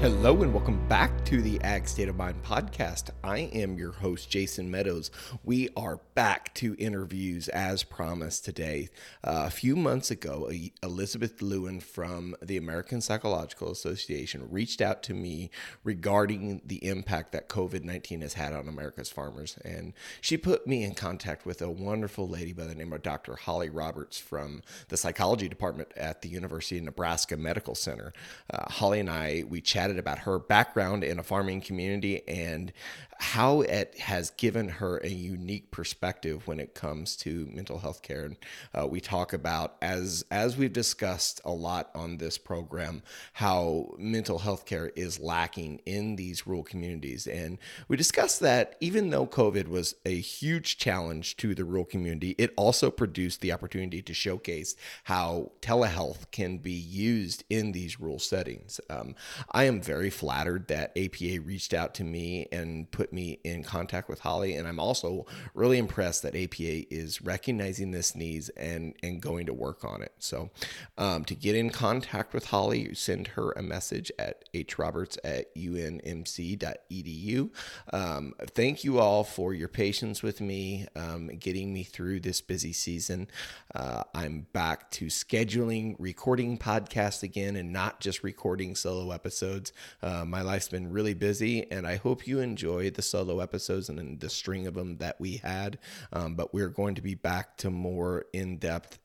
Hello and welcome back to the Ag State of Mind podcast. I am your host, Jason Meadows. We are back to interviews as promised today. Uh, a few months ago, Elizabeth Lewin from the American Psychological Association reached out to me regarding the impact that COVID 19 has had on America's farmers. And she put me in contact with a wonderful lady by the name of Dr. Holly Roberts from the psychology department at the University of Nebraska Medical Center. Uh, Holly and I, we chatted about her background in a farming community and how it has given her a unique perspective when it comes to mental health care. And uh, we talk about, as as we've discussed a lot on this program, how mental health care is lacking in these rural communities. And we discussed that even though COVID was a huge challenge to the rural community, it also produced the opportunity to showcase how telehealth can be used in these rural settings. Um, I am very flattered that APA reached out to me and put me in contact with Holly. And I'm also really impressed that APA is recognizing this needs and, and going to work on it. So um, to get in contact with Holly, you send her a message at hroberts at unmc.edu. Um, thank you all for your patience with me, um, getting me through this busy season. Uh, I'm back to scheduling recording podcasts again and not just recording solo episodes. Uh, my life's been really busy, and I hope you enjoy the solo episodes and then the string of them that we had. Um, but we're going to be back to more in depth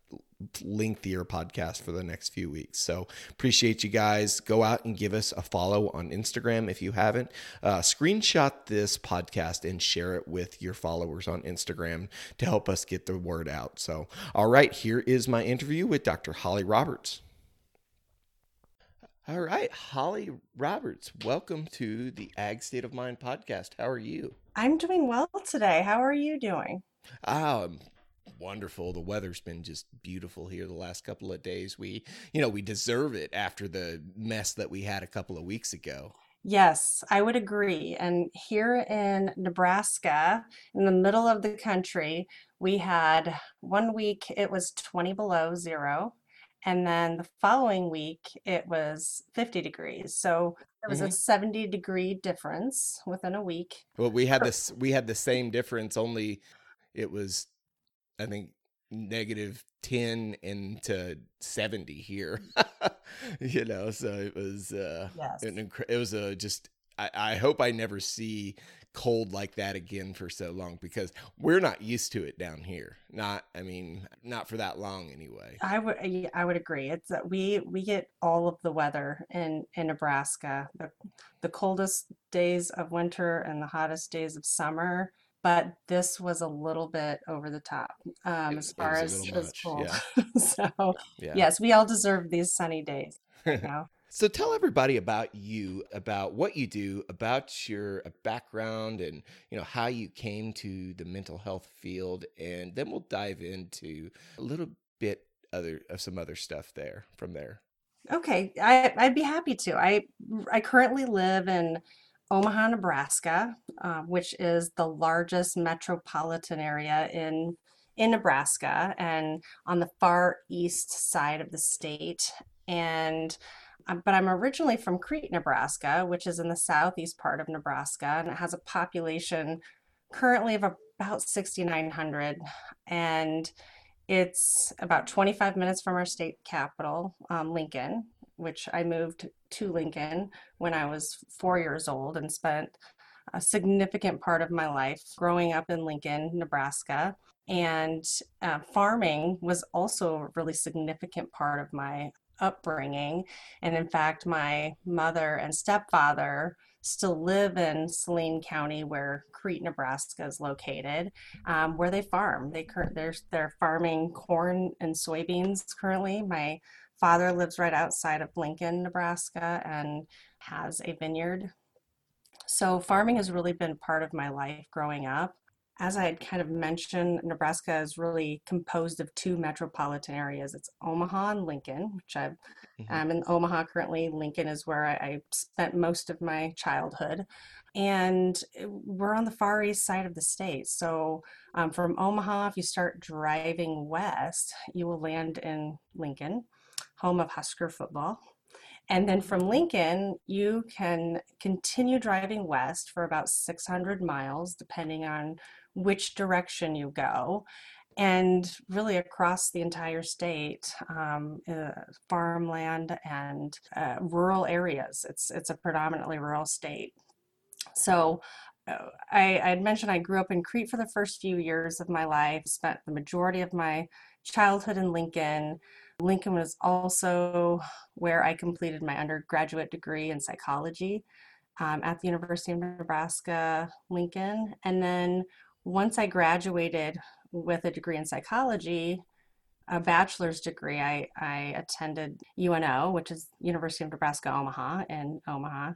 lengthier podcast for the next few weeks. So appreciate you guys. Go out and give us a follow on Instagram if you haven't. Uh, screenshot this podcast and share it with your followers on Instagram to help us get the word out. So, all right, here is my interview with Dr. Holly Roberts. All right, Holly Roberts, welcome to the Ag State of Mind podcast. How are you? I'm doing well today. How are you doing? Um, wonderful. The weather's been just beautiful here the last couple of days. We, you know, we deserve it after the mess that we had a couple of weeks ago. Yes, I would agree. And here in Nebraska, in the middle of the country, we had one week it was 20 below zero and then the following week, it was 50 degrees. So there was mm-hmm. a 70 degree difference within a week. Well, we had this, we had the same difference, only it was, I think, negative 10 into 70 here. you know, so it was, uh, yes. An, it was a just, I, I hope I never see cold like that again for so long because we're not used to it down here. Not, I mean, not for that long anyway. I would, I would agree. It's that we we get all of the weather in in Nebraska, the the coldest days of winter and the hottest days of summer. But this was a little bit over the top um, as far as, as cold. Yeah. so yeah. yes, we all deserve these sunny days. You know? So tell everybody about you, about what you do, about your uh, background and, you know, how you came to the mental health field and then we'll dive into a little bit other of some other stuff there from there. Okay, I, I'd be happy to. I I currently live in Omaha, Nebraska, uh, which is the largest metropolitan area in in Nebraska and on the far east side of the state. And but I'm originally from Crete, Nebraska, which is in the southeast part of Nebraska, and it has a population currently of about 6,900. And it's about 25 minutes from our state capital, um, Lincoln, which I moved to Lincoln when I was four years old and spent a significant part of my life growing up in Lincoln, Nebraska. And uh, farming was also a really significant part of my upbringing. And in fact, my mother and stepfather still live in Saline County, where Crete, Nebraska is located, um, where they farm. They they're they're farming corn and soybeans currently. My father lives right outside of Lincoln, Nebraska, and has a vineyard. So farming has really been part of my life growing up. As I had kind of mentioned, Nebraska is really composed of two metropolitan areas. It's Omaha and Lincoln, which I've, mm-hmm. I'm in Omaha currently. Lincoln is where I, I spent most of my childhood and we're on the far east side of the state. So um, from Omaha, if you start driving west, you will land in Lincoln, home of Husker football. And then from Lincoln, you can continue driving west for about 600 miles, depending on which direction you go. And really across the entire state, um, uh, farmland and uh, rural areas. It's it's a predominantly rural state. So uh, I, I mentioned I grew up in Crete for the first few years of my life, spent the majority of my childhood in Lincoln. Lincoln was also where I completed my undergraduate degree in psychology um, at the University of Nebraska, Lincoln. And then once I graduated with a degree in psychology, a bachelor's degree, I, I attended UNO, which is University of Nebraska Omaha in Omaha,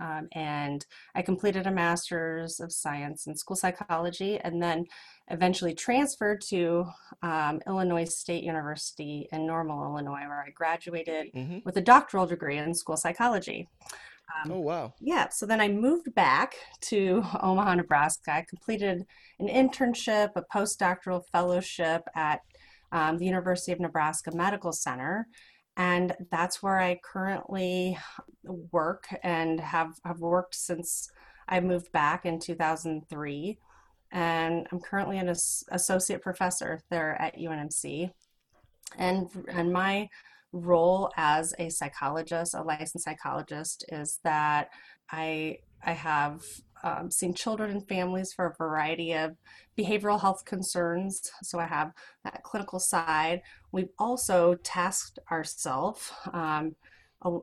um, and I completed a master's of science in school psychology and then eventually transferred to um, Illinois State University in Normal, Illinois, where I graduated mm-hmm. with a doctoral degree in school psychology. Um, oh, wow. Yeah. So then I moved back to Omaha, Nebraska. I completed an internship, a postdoctoral fellowship at um, the University of Nebraska Medical Center and that's where I currently work and have have worked since I moved back in 2003 and I'm currently an associate professor there at UNMC and and my role as a psychologist a licensed psychologist is that I I have um, seen children and families for a variety of behavioral health concerns. So I have that clinical side. We've also tasked ourselves. Um,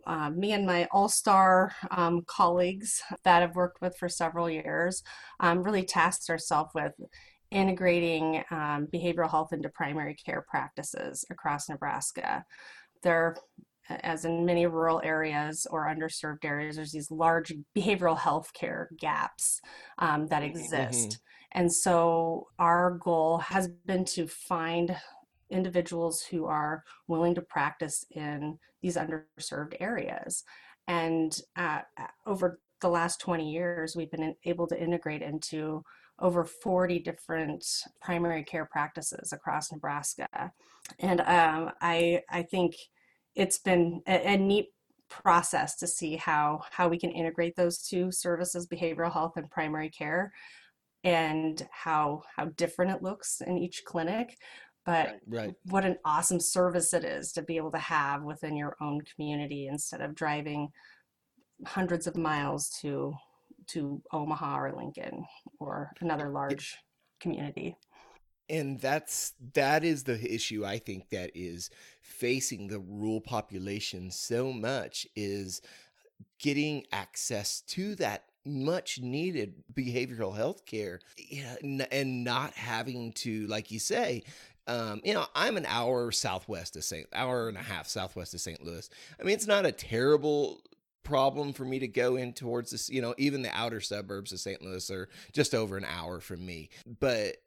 uh, me and my all-star um, colleagues that I've worked with for several years um, really tasked ourselves with integrating um, behavioral health into primary care practices across Nebraska. There as in many rural areas or underserved areas, there's these large behavioral health care gaps um, that mm-hmm. exist. Mm-hmm. And so our goal has been to find individuals who are willing to practice in these underserved areas. And uh, over the last 20 years, we've been able to integrate into over 40 different primary care practices across Nebraska. And um, I, I think it's been a, a neat process to see how how we can integrate those two services behavioral health and primary care and how how different it looks in each clinic but right, right. what an awesome service it is to be able to have within your own community instead of driving hundreds of miles to to Omaha or Lincoln or another large community. And that's that is the issue i think that is facing the rural population so much is getting access to that much needed behavioral health care and not having to like you say um, you know i'm an hour southwest of st hour and a half southwest of st louis. I mean it's not a terrible problem for me to go in towards this you know even the outer suburbs of st louis are just over an hour from me. But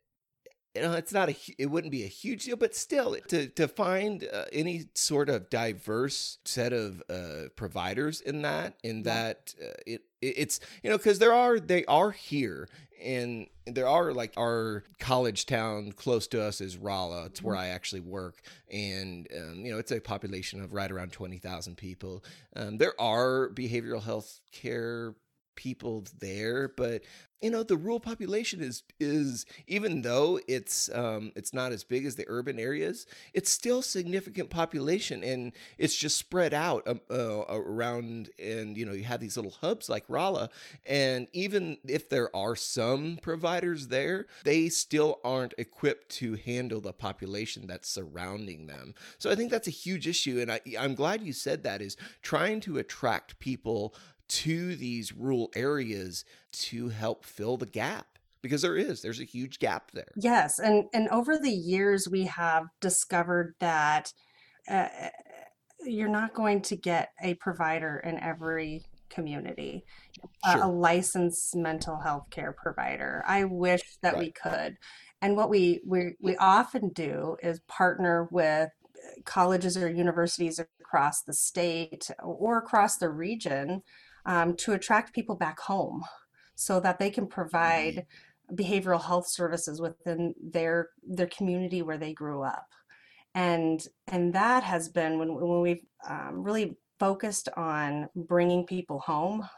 you know, it's not a, it wouldn't be a huge deal, but still, to to find uh, any sort of diverse set of uh, providers in that, in that, uh, it, it it's you know, because there are they are here, and there are like our college town close to us is Rolla. It's where mm-hmm. I actually work, and um, you know, it's a population of right around twenty thousand people. Um, there are behavioral health care people there but you know the rural population is is even though it's um it's not as big as the urban areas it's still significant population and it's just spread out um, uh, around and you know you have these little hubs like Rolla and even if there are some providers there they still aren't equipped to handle the population that's surrounding them. So I think that's a huge issue and I I'm glad you said that is trying to attract people to these rural areas to help fill the gap because there is there's a huge gap there yes and and over the years we have discovered that uh, you're not going to get a provider in every community, Sure. a, a licensed mental health care provider. I wish that we could. And what we, we, we often do is partner with colleges or universities across the state or across the region um, to attract people back home so that they can provide behavioral health services within their their community where they grew up. And and that has been when, when we've um, really focused on bringing people home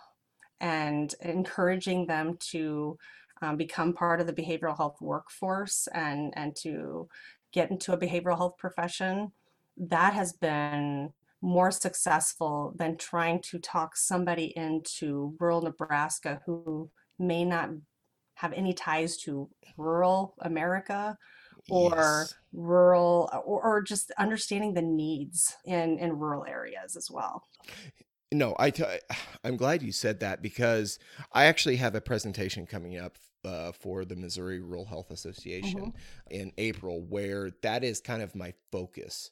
and encouraging them to um, become part of the behavioral health workforce and and to get into a behavioral health profession that has been more successful than trying to talk somebody into rural Nebraska who may not have any ties to rural America or Yes. rural or, or just understanding the needs in in rural areas as well. No, I t- I'm glad you said that because I actually have a presentation coming up uh, for the Missouri Rural Health Association in April where that is kind of my focus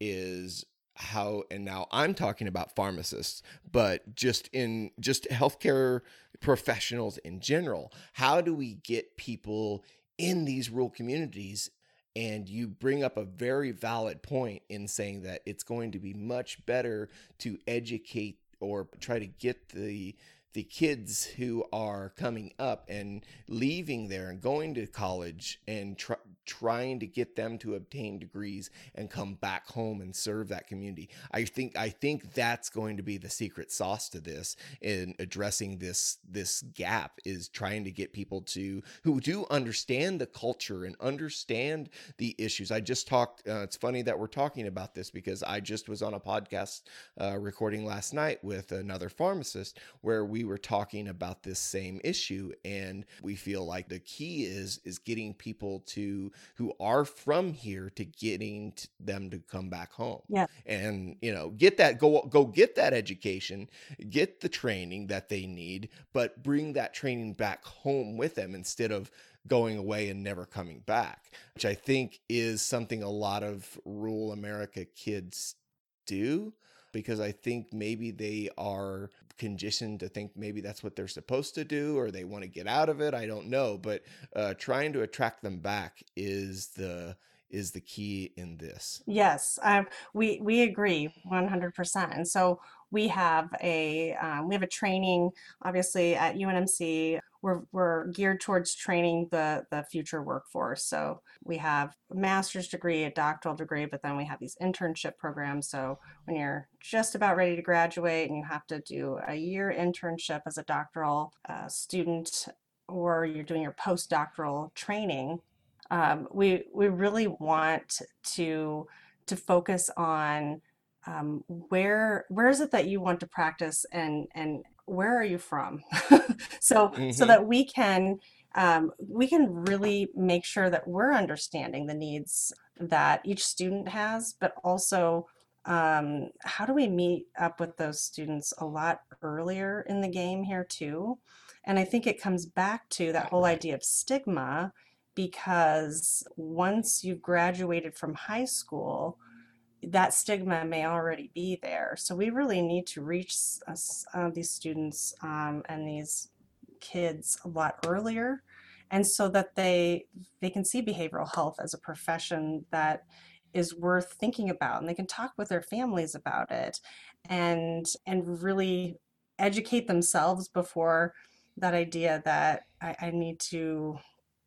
is how and now I'm talking about pharmacists, but just in just healthcare professionals in general. How do we get people in these rural communities? And you bring up a very valid point in saying that it's going to be much better to educate or try to get the the kids who are coming up and leaving there and going to college and try, trying to get them to obtain degrees and come back home and serve that community. I think I think that's going to be the secret sauce to this in addressing this this gap is trying to get people to who do understand the culture and understand the issues. I just talked uh, it's funny that we're talking about this because I just was on a podcast uh, recording last night with another pharmacist where we were talking about this same issue and we feel like the key is is getting people to who are from here to getting them to come back home Yeah. and you know get that go go get that education get the training that they need but bring that training back home with them instead of going away and never coming back which i think is something a lot of rural america kids do because I think maybe they are conditioned to think maybe that's what they're supposed to do or they want to get out of it. I don't know, but uh, trying to attract them back is the is the key in this. Yes, um, we we agree 100%. And so we have a um, we have a training obviously at UNMC. We're we're geared towards training the the future workforce. So we have a master's degree, a doctoral degree, but then we have these internship programs. So when you're just about ready to graduate and you have to do a year internship as a doctoral uh, student, or you're doing your postdoctoral training, um, we we really want to to focus on um, where where is it that you want to practice and and where are you from so so Mhm. that we can um, we can really make sure that we're understanding the needs that each student has but also um, how do we meet up with those students a lot earlier in the game here too and i think it comes back to that whole idea of stigma because once you've graduated from high school, that stigma may already be there. So we really need to reach us, uh, these students um, and these kids a lot earlier, and so that they they can see behavioral health as a profession that is worth thinking about, and they can talk with their families about it, and and really educate themselves before that idea that I, I need to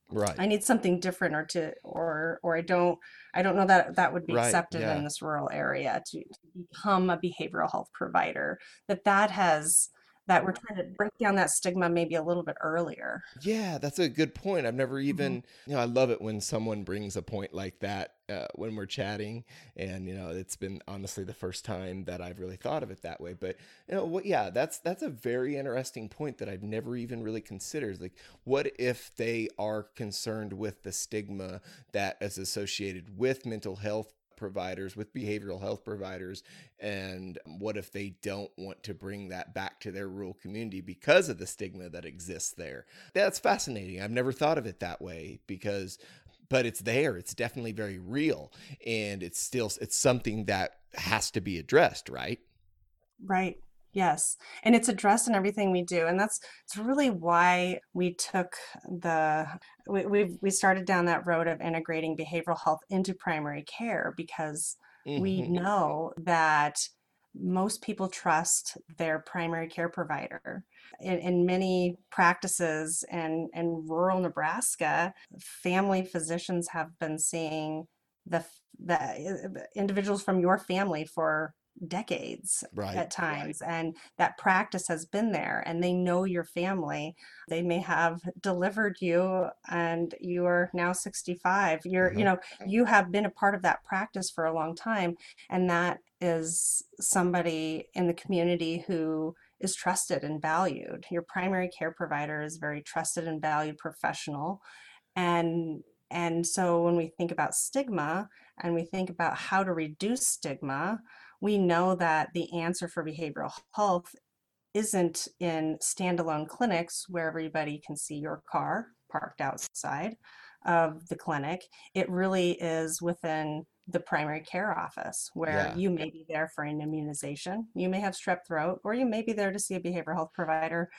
Right. I need something different or to or or I don't I don't know that that would be Right. accepted Yeah. in this rural area to, to become a behavioral health provider that that has that we're trying to break down that stigma maybe a little bit earlier. Yeah, that's a good point. I've never Mhm. even, you know, I love it when someone brings a point like that uh, when we're chatting. And, you know, it's been honestly the first time that I've really thought of it that way. But, you know, what, yeah, that's, that's a very interesting point that I've never even really considered. Like, what if they are concerned with the stigma that is associated with mental health? Providers with behavioral health providers and what if they don't want to bring that back to their rural community because of the stigma that exists there that's fascinating i've never thought of it that way because but it's there. It's definitely very real, and it's still it's something that has to be addressed, right? Right. Yes. And it's addressed in everything we do. And that's it's really why we took the we we we started down that road of integrating behavioral health into primary care because we hmm know that most people trust their primary care provider. In, in many practices and in rural Nebraska, family physicians have been seeing the the uh, individuals from your family for decades Right. at times and that practice has been there and they know your family. They may have delivered you and you are now 65 you're you Uh-huh. know you have been a part of that practice for a long time and that is somebody in the community who is trusted and valued. Your primary care provider is a very trusted and valued professional and and so when we think about stigma and we think about how to reduce stigma we know that the answer for behavioral health isn't in standalone clinics where everybody can see your car parked outside of the clinic. It really is within the primary care office where Yeah. you may be there for an immunization, you may have strep throat, or you may be there to see a behavioral health provider.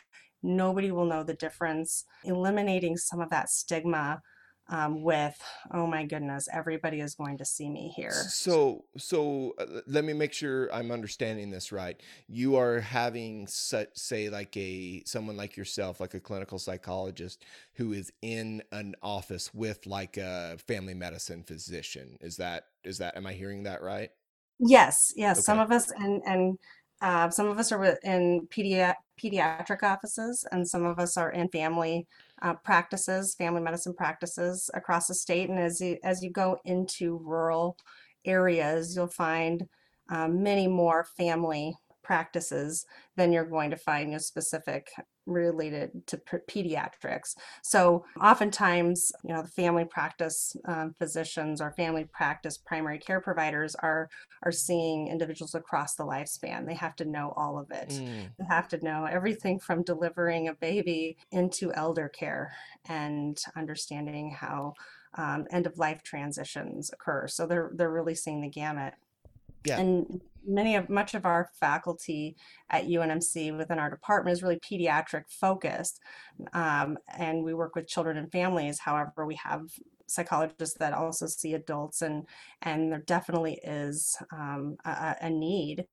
Nobody will know the difference. Eliminating some of that stigma um, with, oh my goodness, everybody is going to see me here. So, so uh, let me make sure I'm understanding this right. You are having such, say, like a someone like yourself, like a clinical psychologist, who is in an office with like a family medicine physician. Is that is that? Am I hearing that right? Yes, yes. Some of us and and uh, some of us are in pedia pediatric offices, and some of us are in family uh, practices, family medicine practices across the state. And as you as you go into rural areas, you'll find um, many more family practices then you're going to find in specific related to pediatrics. So oftentimes, you know, the family practice um, physicians or family practice primary care providers are are seeing individuals across the lifespan. They have to know all of it. Mm, They have to know everything from delivering a baby into elder care and understanding how um, end of life transitions occur. So they're they're really seeing the gamut. Yeah. And many of much of our faculty at UNMC within our department is really pediatric focused, um, and we work with children and families. However, we have psychologists that also see adults, and and there definitely is um, a, a a need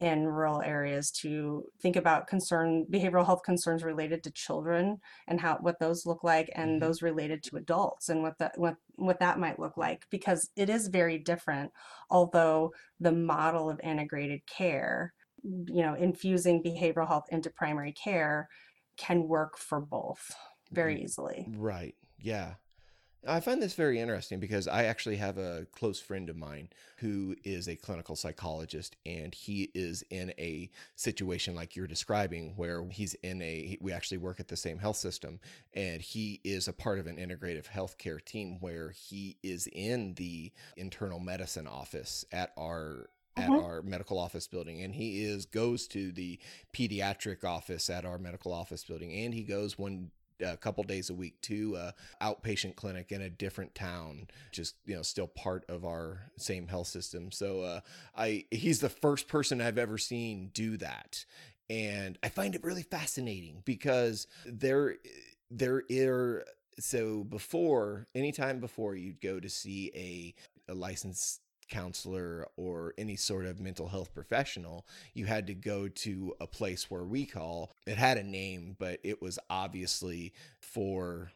in rural areas to think about concern behavioral health concerns related to children and how what those look like and hmm those related to adults and what that what what that might look like because it is very different although the model of integrated care you know infusing behavioral health into primary care can work for both very easily Right. Yeah. I find this very interesting because I actually have a close friend of mine who is a clinical psychologist and he is in a situation like you're describing where he's in a we actually work at the same health system and he is a part of an integrative healthcare team where he is in the internal medicine office at our at Mhm. our medical office building and he is goes to the pediatric office at our medical office building and he goes one a couple days a week to a outpatient clinic in a different town just you know still part of our same health system. So uh i he's the first person i've ever seen do that. And i find it really fascinating because there there are so before anytime before you'd go to see a, a licensed counselor or any sort of mental health professional you had to go to a place where we call it had a name but it was obviously for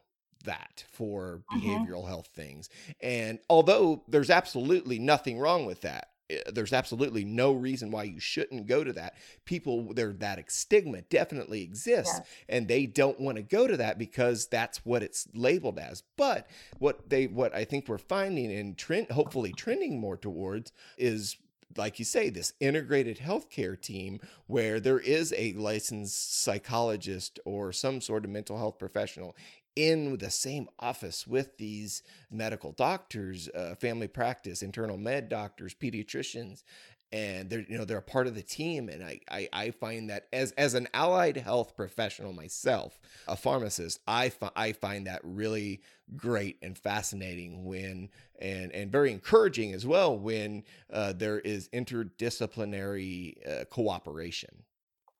that for Mhm. behavioral health things and although there's absolutely nothing wrong with that Eh, there's absolutely no reason why you shouldn't go to that people there that stigma definitely exists Yes. and they don't want to go to that because that's what it's labeled as but what they what i think we're finding and trend hopefully trending more towards is like you say this integrated healthcare team where there is a licensed psychologist or some sort of mental health professional in the same office with these medical doctors uh, family practice internal med doctors pediatricians and they're you know they're a part of the team and I, I i find that as as an allied health professional myself a pharmacist i fi- i find that really great and fascinating when and and very encouraging as well when uh, there is interdisciplinary uh, cooperation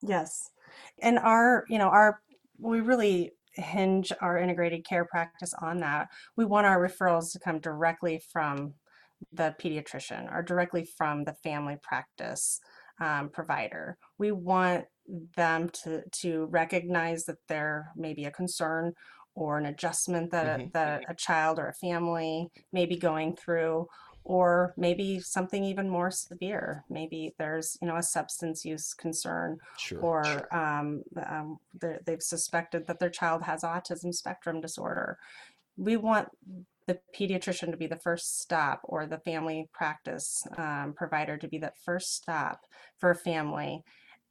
Yes. And our, you know, our, we really hinge our integrated care practice on that. We want our referrals to come directly from the pediatrician or directly from the family practice um, provider. We want them to to recognize that there may be a concern or an adjustment that a, Mhm. that a child or a family may be going through or maybe something even more severe. Maybe there's you know a substance use concern sure or um, um, they're- they've suspected that their child has autism spectrum disorder. We want the pediatrician to be the first stop or the family practice um, provider to be that first stop for a family.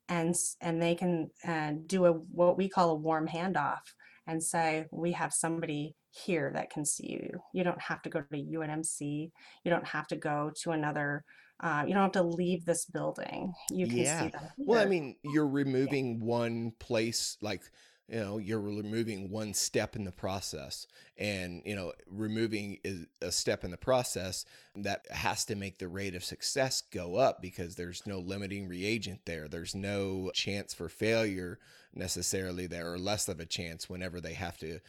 And and they can uh, do a what we call a warm handoff and say we have somebody here that can see you you don't have to go to UNMC you don't have to go to another uh, you don't have to leave this building you can Yeah. see them Well, I mean, you're removing one place, like, you know, you're removing one step in the process. And, you know, removing is a step in the process that has to make the rate of success go up because there's no limiting reagent there. There's no chance for failure necessarily there, or less of a chance whenever they have to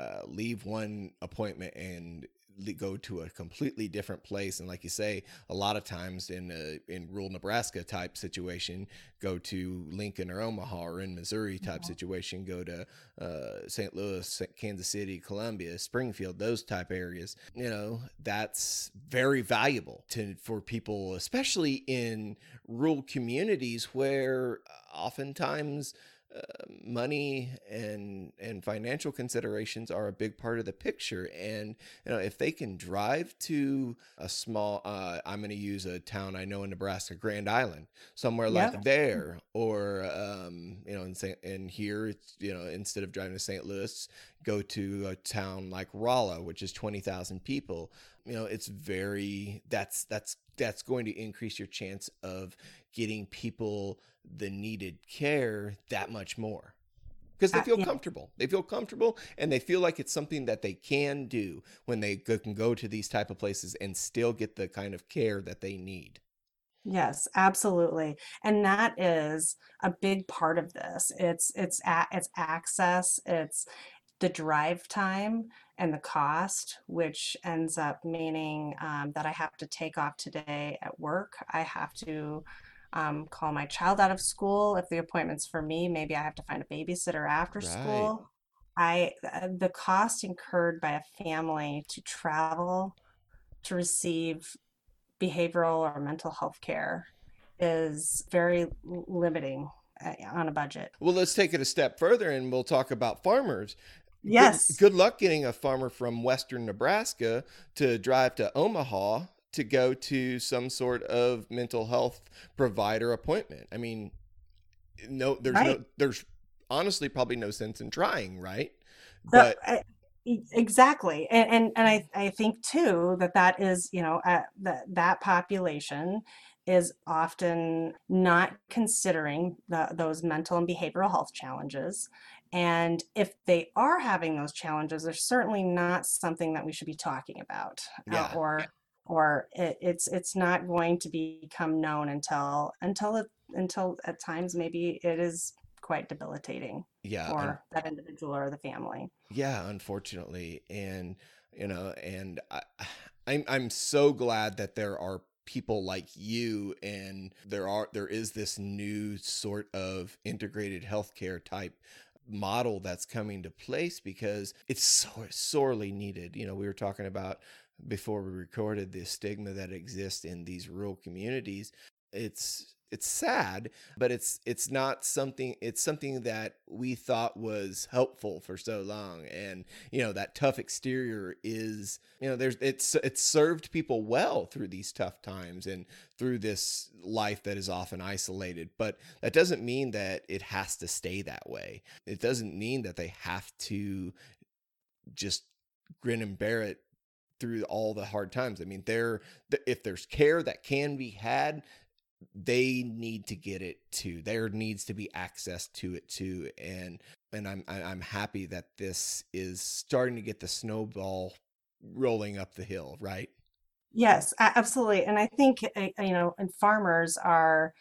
uh, leave one appointment and le- go to a completely different place and like you say a lot of times in a in rural nebraska type situation go to lincoln or omaha or in missouri type Mhm. situation go to uh, st louis kansas city columbia springfield those type areas you know that's very valuable to for people especially in rural communities where oftentimes uh, money and and financial considerations are a big part of the picture. And you know if they can drive to a small uh, i'm going to use a town i know in nebraska grand island somewhere like there or um, you know in, in here it's you know instead of driving to st louis go to a town like rolla which is 20000 people you know it's very that's that's that's going to increase your chance of getting people the needed care that much more because they Uh, feel yeah. comfortable they feel comfortable and they feel like it's something that they can do when they go, can go to these type of places and still get the kind of care that they need Yes, absolutely. And that is a big part of this. It's it's a, it's access, it's the drive time and the cost, which ends up meaning um, that I have to take off today at work. I have to um, call my child out of school. If the appointment's for me, maybe I have to find a babysitter after Right. school. I uh, the cost incurred by a family to travel to receive behavioral or mental health care is very limiting uh, on a budget. well let's take it a step further and we'll talk about farmers Yes. good, luck getting a farmer from western nebraska to drive to omaha to go to some sort of mental health provider appointment i mean no there's no there's honestly probably no sense in trying right The- but I- exactly. And, and, and I, I think too that that is, you know, uh, that, that population is often not considering the, those mental and behavioral health challenges. And if they are having those challenges, they're certainly not something that we should be talking about. uh, or or it, it's it's not going to become known until until it until at times maybe it is quite debilitating yeah un- for that individual or the family. Yeah, unfortunately, and you know, and I, I'm I'm so glad that there are people like you, and there are there is this new sort of integrated healthcare type model that's coming to place because it's so sorely needed. You know, we were talking about before we recorded the stigma that exists in these rural communities. It's it's sad, but it's it's not something it's something that we thought was helpful for so long and you know that tough exterior is you know there's it's it's served people well through these tough times and through this life that is often isolated but that doesn't mean that it has to stay that way. It doesn't mean that they have to just grin and bear it through all the hard times. I mean there if there's care that can be had they need to get it too. There needs to be access to it too, and and I'm I'm happy that this is starting to get the snowball rolling up the hill, right? Yes, absolutely. And I think, uh, you know, and farmers are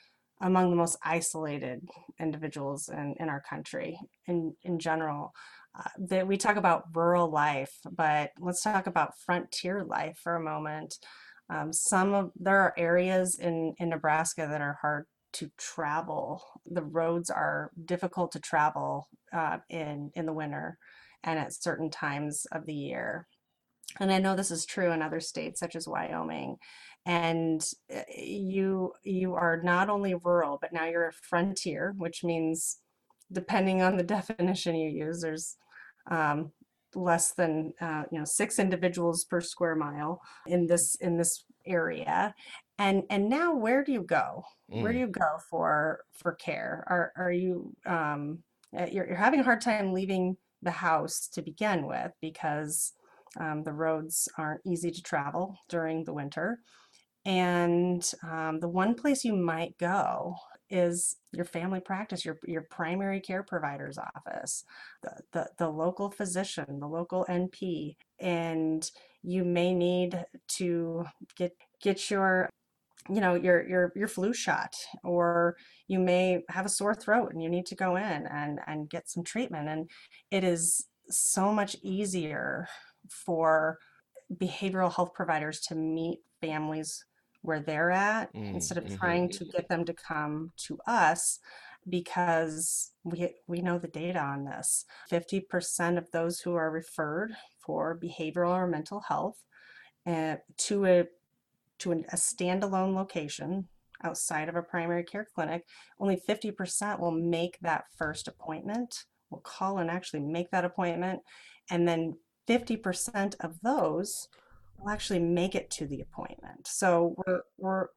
among the most isolated individuals in, in our country in, in general. Uh, that we talk about rural life, but let's talk about frontier life for a moment. Um, some of there are areas in, in Nebraska that are hard to travel. The roads are difficult to travel uh, in in the winter and at certain times of the year. And I know this is true in other states such as Wyoming. And uh, you you are not only rural, but now you're a frontier, which means depending on the definition you use, there's um, less than uh, you know six individuals per square mile in this in this area and and now where do you go mm. where do mm. you go for for care are are you um uh, you're, you're having a hard time leaving the house to begin with because um, the roads aren't easy to travel during the winter and um, the one place you might go is your family practice, your, your primary care provider's office, the, the, the local physician, the local NP, and you may need to get get your you know your your your flu shot or you may have a sore throat and you need to go in and and get some treatment and it is so much easier for behavioral health providers to meet families where they're at mm, instead of mm-hmm. trying to get them to come to us because we we know the data on this 50% of those who are referred for behavioral or mental health uh, to a to a standalone location outside of a primary care clinic only 50% will make that first appointment will call and actually make that appointment and then 50% of those will actually make it to the appointment. So we're, we're,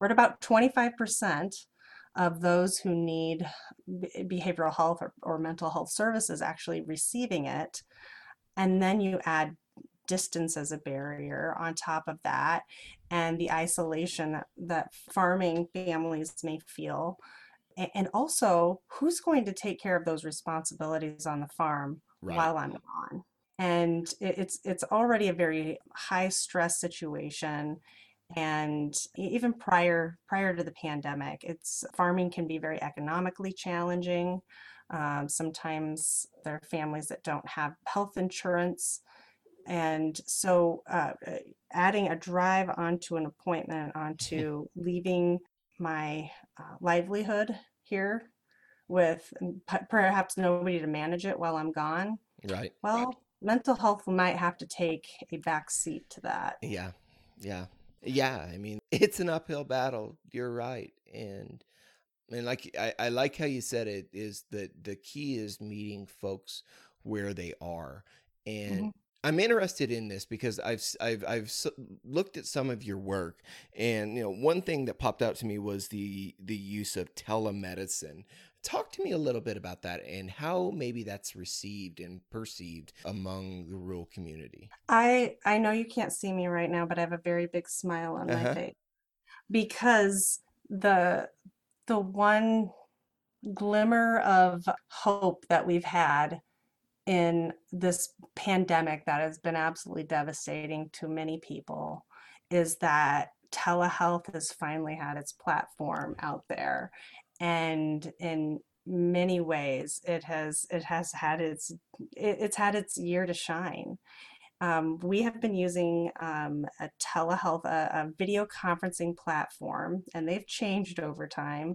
we're at about 25% of those who need behavioral health or, or mental health services actually receiving it. And then you add distance as a barrier on top of that and the isolation that, that farming families may feel and also who's going to take care of those responsibilities on the farm right. while i'm gone and it's it's already a very high stress situation and even prior prior to the pandemic it's farming can be very economically challenging. Um, sometimes there are families that don't have health insurance and so uh, adding a drive onto an appointment onto leaving my uh, livelihood here with perhaps nobody to manage it while i'm gone right. well mental health might have to take a back seat to that. Yeah. Yeah. Yeah. I mean, it's an uphill battle. You're right. And and like I, I like how you said it is that the key is meeting folks where they are. And mm-hmm. I'm interested in this because I've I've I've looked at some of your work, and you know one thing that popped out to me was the the use of telemedicine. Talk to me a little bit about that and how maybe that's received and perceived among the rural community. I I know you can't see me right now, but I have a very big smile on uh-huh. my face because the the one glimmer of hope that we've had in this pandemic that has been absolutely devastating to many people is that telehealth has finally had its platform out there and in many ways it has it has had its it, it's had its year to shine. Um, we have been using um, a telehealth a, a, video conferencing platform and they've changed over time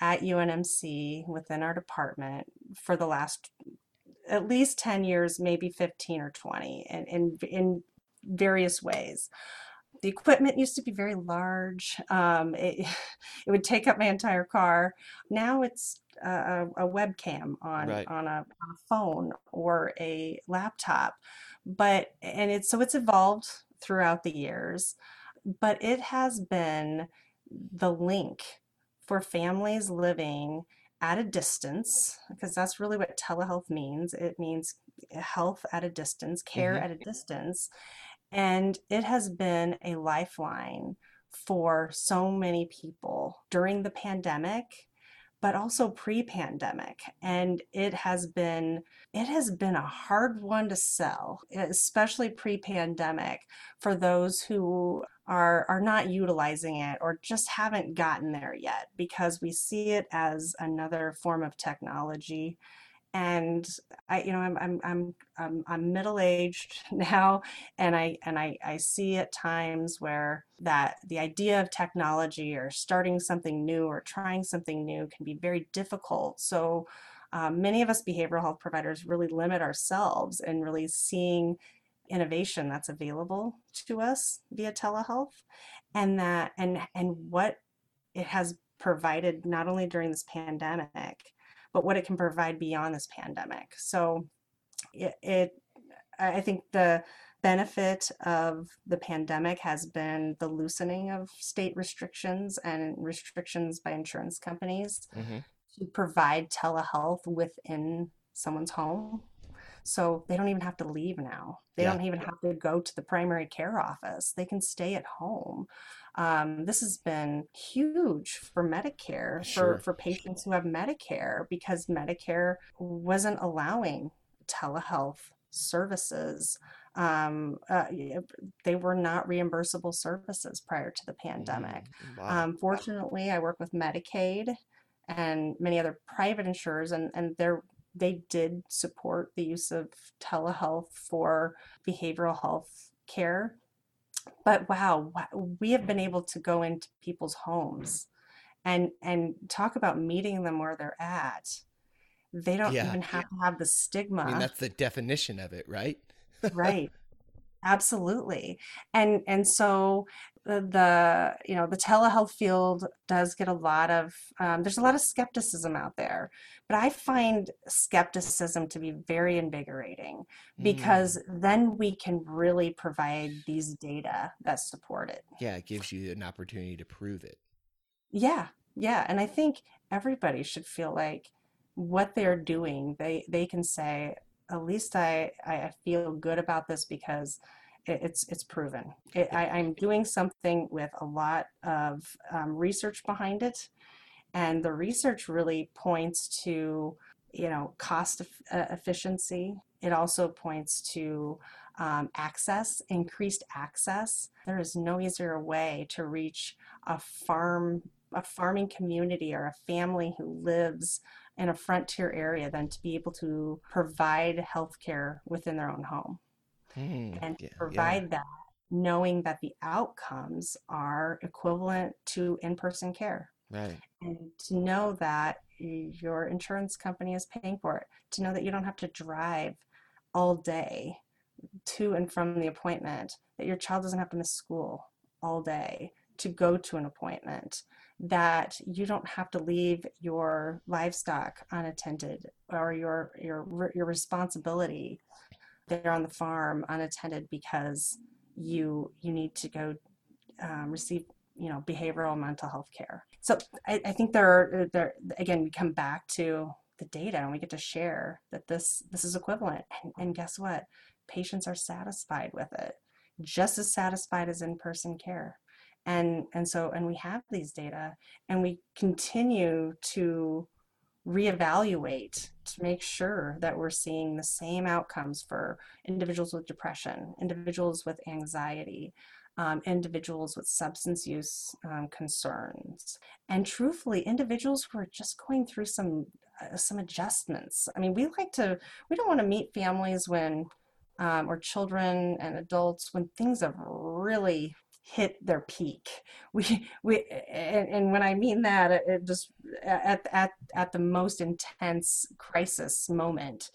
at unmc within our department for the last at least 10 years maybe 15 or 20 in, in, in various ways the equipment used to be very large. Um, it, it would take up my entire car. Now it's a, a webcam on right. on, a, on a phone or a laptop, but and it's so it's evolved throughout the years, but it has been the link for families living at a distance because that's really what telehealth means. It means health at a distance, care mm-hmm. at a distance and it has been a lifeline for so many people during the pandemic but also pre-pandemic. And it has been it has been a hard one to sell especially pre-pandemic for those who are are not utilizing it or just haven't gotten there yet because we see it as another form of technology and I, you know, I'm I'm I'm I'm, I'm middle aged now, and I and I I see at times where that the idea of technology or starting something new or trying something new can be very difficult. So. Um, many of us behavioral health providers really limit ourselves in really seeing innovation that's available to us via telehealth and that and and what it has provided not only during this pandemic but what it can provide beyond this pandemic. So it, it I think the benefit of the pandemic has been the loosening of state restrictions and restrictions by insurance companies mm-hmm. to provide telehealth within someone's home. So they don't even have to leave now. They yeah. don't even have to go to the primary care office. They can stay at home. Um, this has been huge for Medicare, sure. for, for patients who have Medicare, because Medicare wasn't allowing telehealth services. Um, uh, they were not reimbursable services prior to the pandemic. Mm, wow. Um, fortunately, I work with Medicaid and many other private insurers, and, and they're they did support the use of telehealth for behavioral health care but wow we have been able to go into people's homes and and talk about meeting them where they're at. They don't yeah. even have to have the stigma i mean that's the definition of it right? Right. Absolutely. And and so the, the you know the telehealth field does get a lot of um, there's a lot of skepticism out there but i find skepticism to be very invigorating because mm. then we can really provide these data that support it yeah it gives you an opportunity to prove it yeah yeah and i think everybody should feel like what they're doing they they can say at least i i feel good about this because it's it's proven. It, I, am doing something with a lot of um, research behind it, and the research really points to you know cost uh, efficiency. It also points to um, access, increased access. There is no easier way to reach a farm, a farming community, or a family who lives in a frontier area than to be able to provide healthcare within their own home mm, and yeah, provide yeah. that knowing that the outcomes are equivalent to in-person care right and to know that your insurance company is paying for it to know that you don't have to drive all day to and from the appointment that your child doesn't have to miss school all day to go to an appointment that you don't have to leave your livestock unattended or your your your responsibility there on the farm unattended because you you need to go um, receive you know behavioral mental health care. So I, I, think there are there again we come back to the data and we get to share that this this is equivalent. And, and guess what? Patients are satisfied with it just as satisfied as in-person care. And and so and we have these data and we continue to reevaluate to make sure that we're seeing the same outcomes for individuals with depression, individuals with anxiety, um, individuals with substance use um, concerns, and truthfully, individuals who are just going through some uh, some adjustments. I mean, we like to we don't want to meet families when um, or children and adults when things have really hit their peak. We we and, and when I mean that, it just at at at the most intense crisis moment.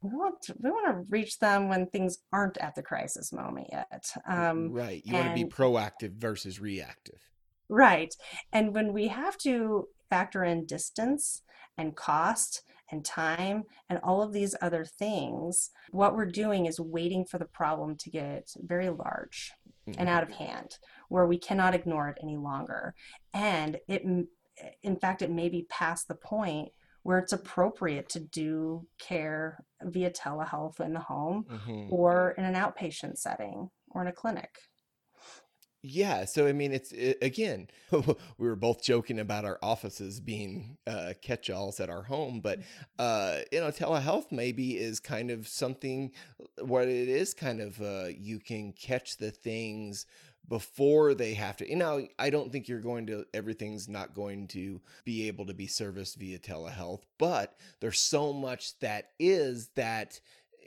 We want to, we want to reach them when things aren't at the crisis moment yet. Um, right. You and, want to be proactive versus reactive. Right. And when we have to factor in distance and cost and time and all of these other things, what we're doing is waiting for the problem to get very large mm-hmm. and out of hand where we cannot ignore it any longer. And it, in fact, it may be past the point where it's appropriate to do care via telehealth in the home mm-hmm. or in an outpatient setting or in a clinic. Yeah, so I mean, it's it, again, we were both joking about our offices being uh, catch-alls at our home, but uh, you know, telehealth maybe is kind of something. What it is, kind of, uh, you can catch the things before they have to. You know, I don't think you're going to. Everything's not going to be able to be serviced via telehealth, but there's so much that is that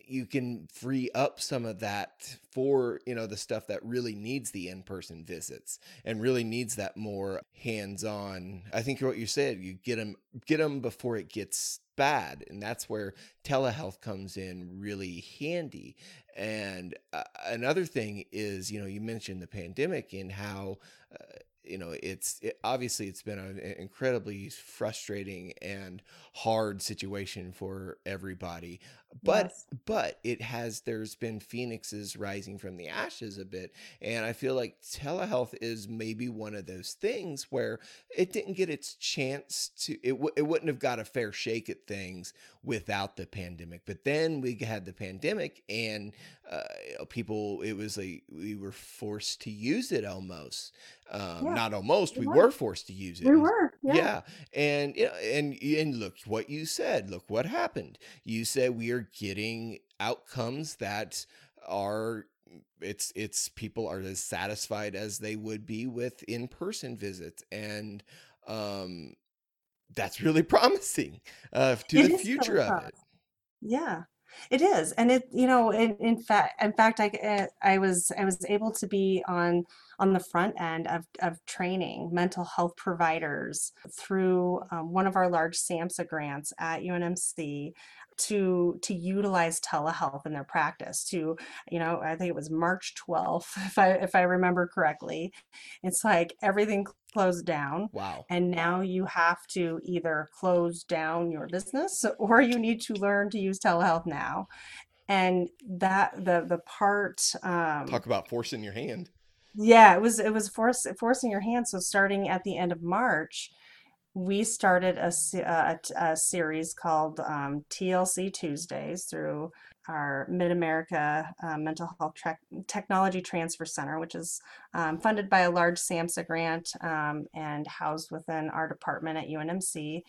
you can free up some of that for you know the stuff that really needs the in-person visits and really needs that more hands-on. I think what you said you get them get them before it gets bad and that's where telehealth comes in really handy. And uh, another thing is you know you mentioned the pandemic and how uh, you know it's it, obviously it's been an incredibly frustrating and hard situation for everybody but yes. but it has there's been phoenixes rising from the ashes a bit and i feel like telehealth is maybe one of those things where it didn't get its chance to it, w- it wouldn't have got a fair shake at things without the pandemic but then we had the pandemic and uh, people it was like we were forced to use it almost um, yeah. not almost we, we were. were. forced to use it we were yeah, yeah. and you know, and and look what you said look what happened. You said we are getting outcomes that are it's it's people are as satisfied as they would be with in-person visits and um that's really promising uh to it the future of it. yeah it is and it you know in, in fact in fact i eh, i was i was able to be on on the front end of, of training mental health providers through um, one of our large samhsa grants at unmc to to utilize telehealth in their practice to you know i think it was march 12th if i if i remember correctly. It's like everything closed down wow. and now you have to either close down your business or you need to learn to use telehealth now. And that the the part um talk about forcing your hand yeah it was it was force, forcing your hand so starting at the end of march we started a, a, a series called um, TLC Tuesdays through our Mid America uh, Mental Health Tra- Technology Transfer Center, which is um, funded by a large SAMHSA grant um, and housed within our department at UNMC.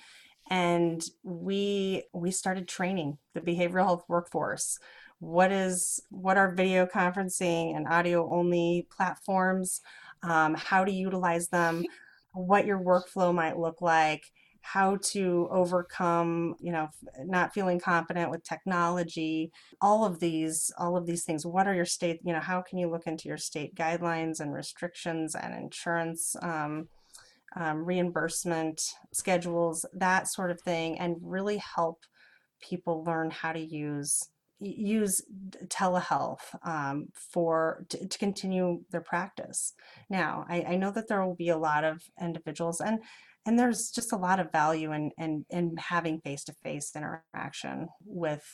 And we we started training the behavioral health workforce. What is what are video conferencing and audio only platforms? Um, how to utilize them what your workflow might look like, how to overcome, you know, not feeling confident with technology, all of these, all of these things. What are your state, you know, how can you look into your state guidelines and restrictions and insurance um, um, reimbursement schedules, that sort of thing, and really help people learn how to use use telehealth um, for to, to, continue their practice. Now, I, I, know that there will be a lot of individuals, and and there's just a lot of value in in, in having face to face interaction with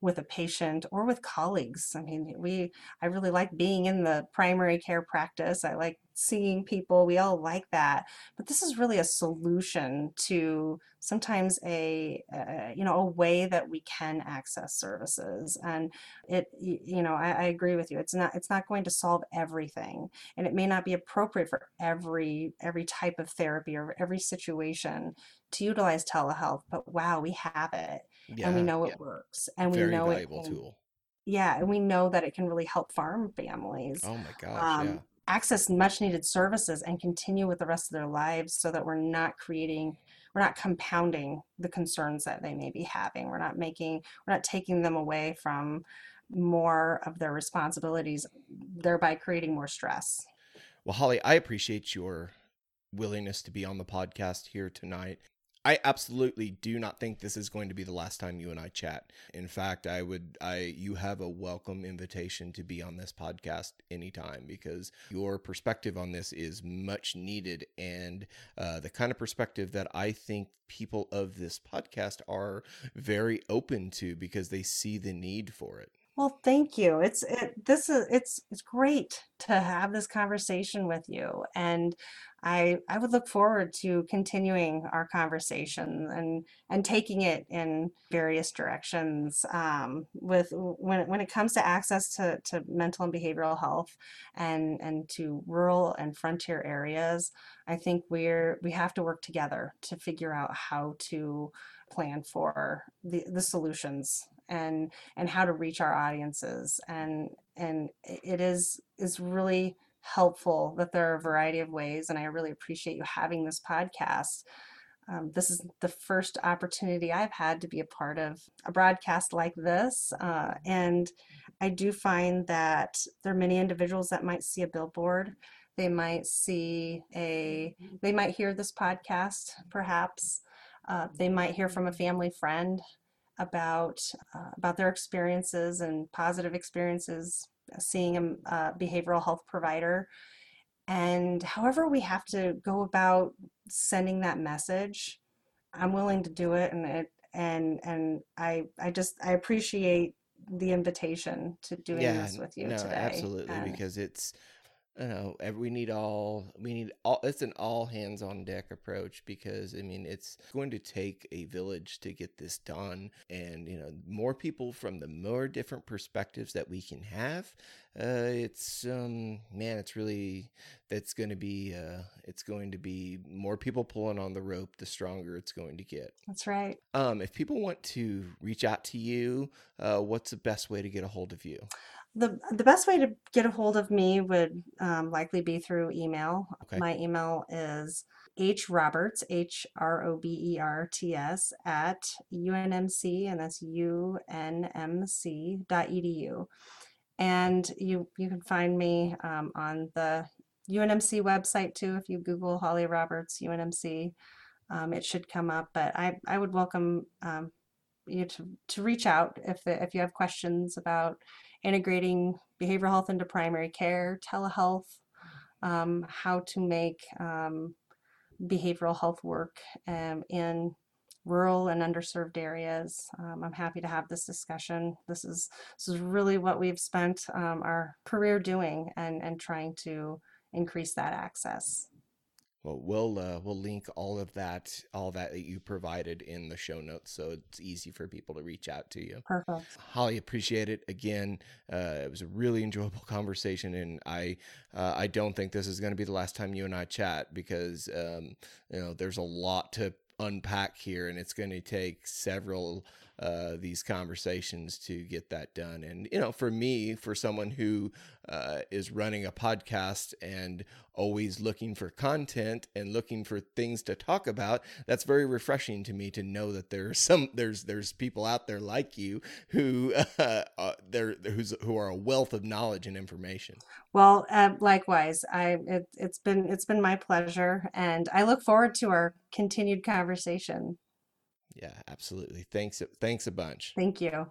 with a patient or with colleagues. I mean, we I really like being in the primary care practice. I like seeing people. We all like that. But this is really a solution to sometimes a, uh, you know a way that we can access services and it you know I, I, agree with you it's not it's not going to solve everything and it may not be appropriate for every every type of therapy or every situation to utilize telehealth but wow we have it yeah, and we know it yeah. works and Very we know it can, tool. Yeah and we know that it can really help farm families oh my gosh um, yeah. access much needed services and continue with the rest of their lives so that we're not creating we're not compounding the concerns that they may be having. We're not making we're not taking them away from more of their responsibilities thereby creating more stress. Well holly i appreciate your willingness to be on the podcast here tonight I absolutely do not think this is going to be the last time you and I chat. In fact, I would I you have a welcome invitation to be on this podcast anytime because your perspective on this is much needed and uh, the kind of perspective that I think people of this podcast are very open to because they see the need for it. Well, thank you. It's it, this is it's it's great to have this conversation with you, and I, I would look forward to continuing our conversation and and taking it in various directions um, with when, when it comes to access to, to mental and behavioral health and and to rural and frontier areas I think we're we have to work together to figure out how to plan for the, the solutions and and how to reach our audiences. And and it is is really helpful that there are a variety of ways and i really appreciate you having this podcast. Um, this is the first opportunity i've had to be a part of a broadcast like this uh, and i do find that there are many individuals that might see a billboard. They might see a they might hear this podcast perhaps uh, they might hear from a family friend about uh, about their experiences and positive experiences seeing a, a behavioral health provider. And however we have to go about sending that message i'm willing to do it and it and and i i just i appreciate the invitation to doing Yeah, this with you no, today absolutely, and because it's you know ev- we need all we need all it's an all hands on deck approach because I mean it's going to take a village to get this done, and you know more people from the more different perspectives that we can have. Uh, it's um man, it's really that's going to be uh it's going to be more people pulling on the rope, the stronger it's going to get. that's right Um, if people want to reach out to you, uh, what's the best way to get a hold of you? The the best way to get a hold of me would um, likely be through email. Okay. My email is h roberts h r o b e r t s at unmc and that's unmc dot edu. And you you can find me um, on the UNMC website too. If you Google Holly Roberts UNMC, um, it should come up. But I I would welcome you to to reach out if if you have questions about integrating behavioral health into primary care, telehealth, um, how to make um, behavioral health work um, in rural and underserved areas. Um, I'm happy to have this discussion. This is this is really what we've spent um, our career doing and and trying to increase that access. Well, we'll uh, we'll link all of that, all that that you provided in the show notes, so it's easy for people to reach out to you. Perfect. Holly, appreciate it again. Uh, it was a really enjoyable conversation, and I uh, I don't think this is going to be the last time you and I chat because um, you know there's a lot to unpack here, and it's going to take several uh, these conversations to get that done. And you know, for me, for someone who uh, is running a podcast and always looking for content and looking for things to talk about, that's very refreshing to me to know that there's some there's there's people out there like you who uh, uh, they're who's who are a wealth of knowledge and information. Well, uh, likewise, I it, it's been it's been my pleasure, and I look forward to our continued conversation. Yeah, absolutely. Thanks thanks a bunch. Thank you.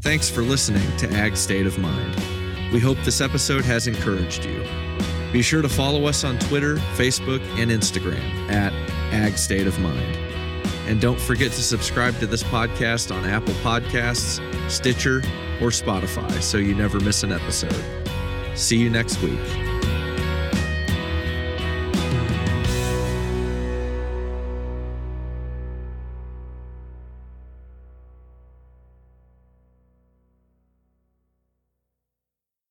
Thanks for listening to Ag State of Mind. We hope this episode has encouraged you. Be sure to follow us on Twitter, Facebook, and Instagram at Ag State of Mind. And don't forget to subscribe to this podcast on Apple Podcasts, Stitcher, or Spotify so you never miss an episode. See you next week.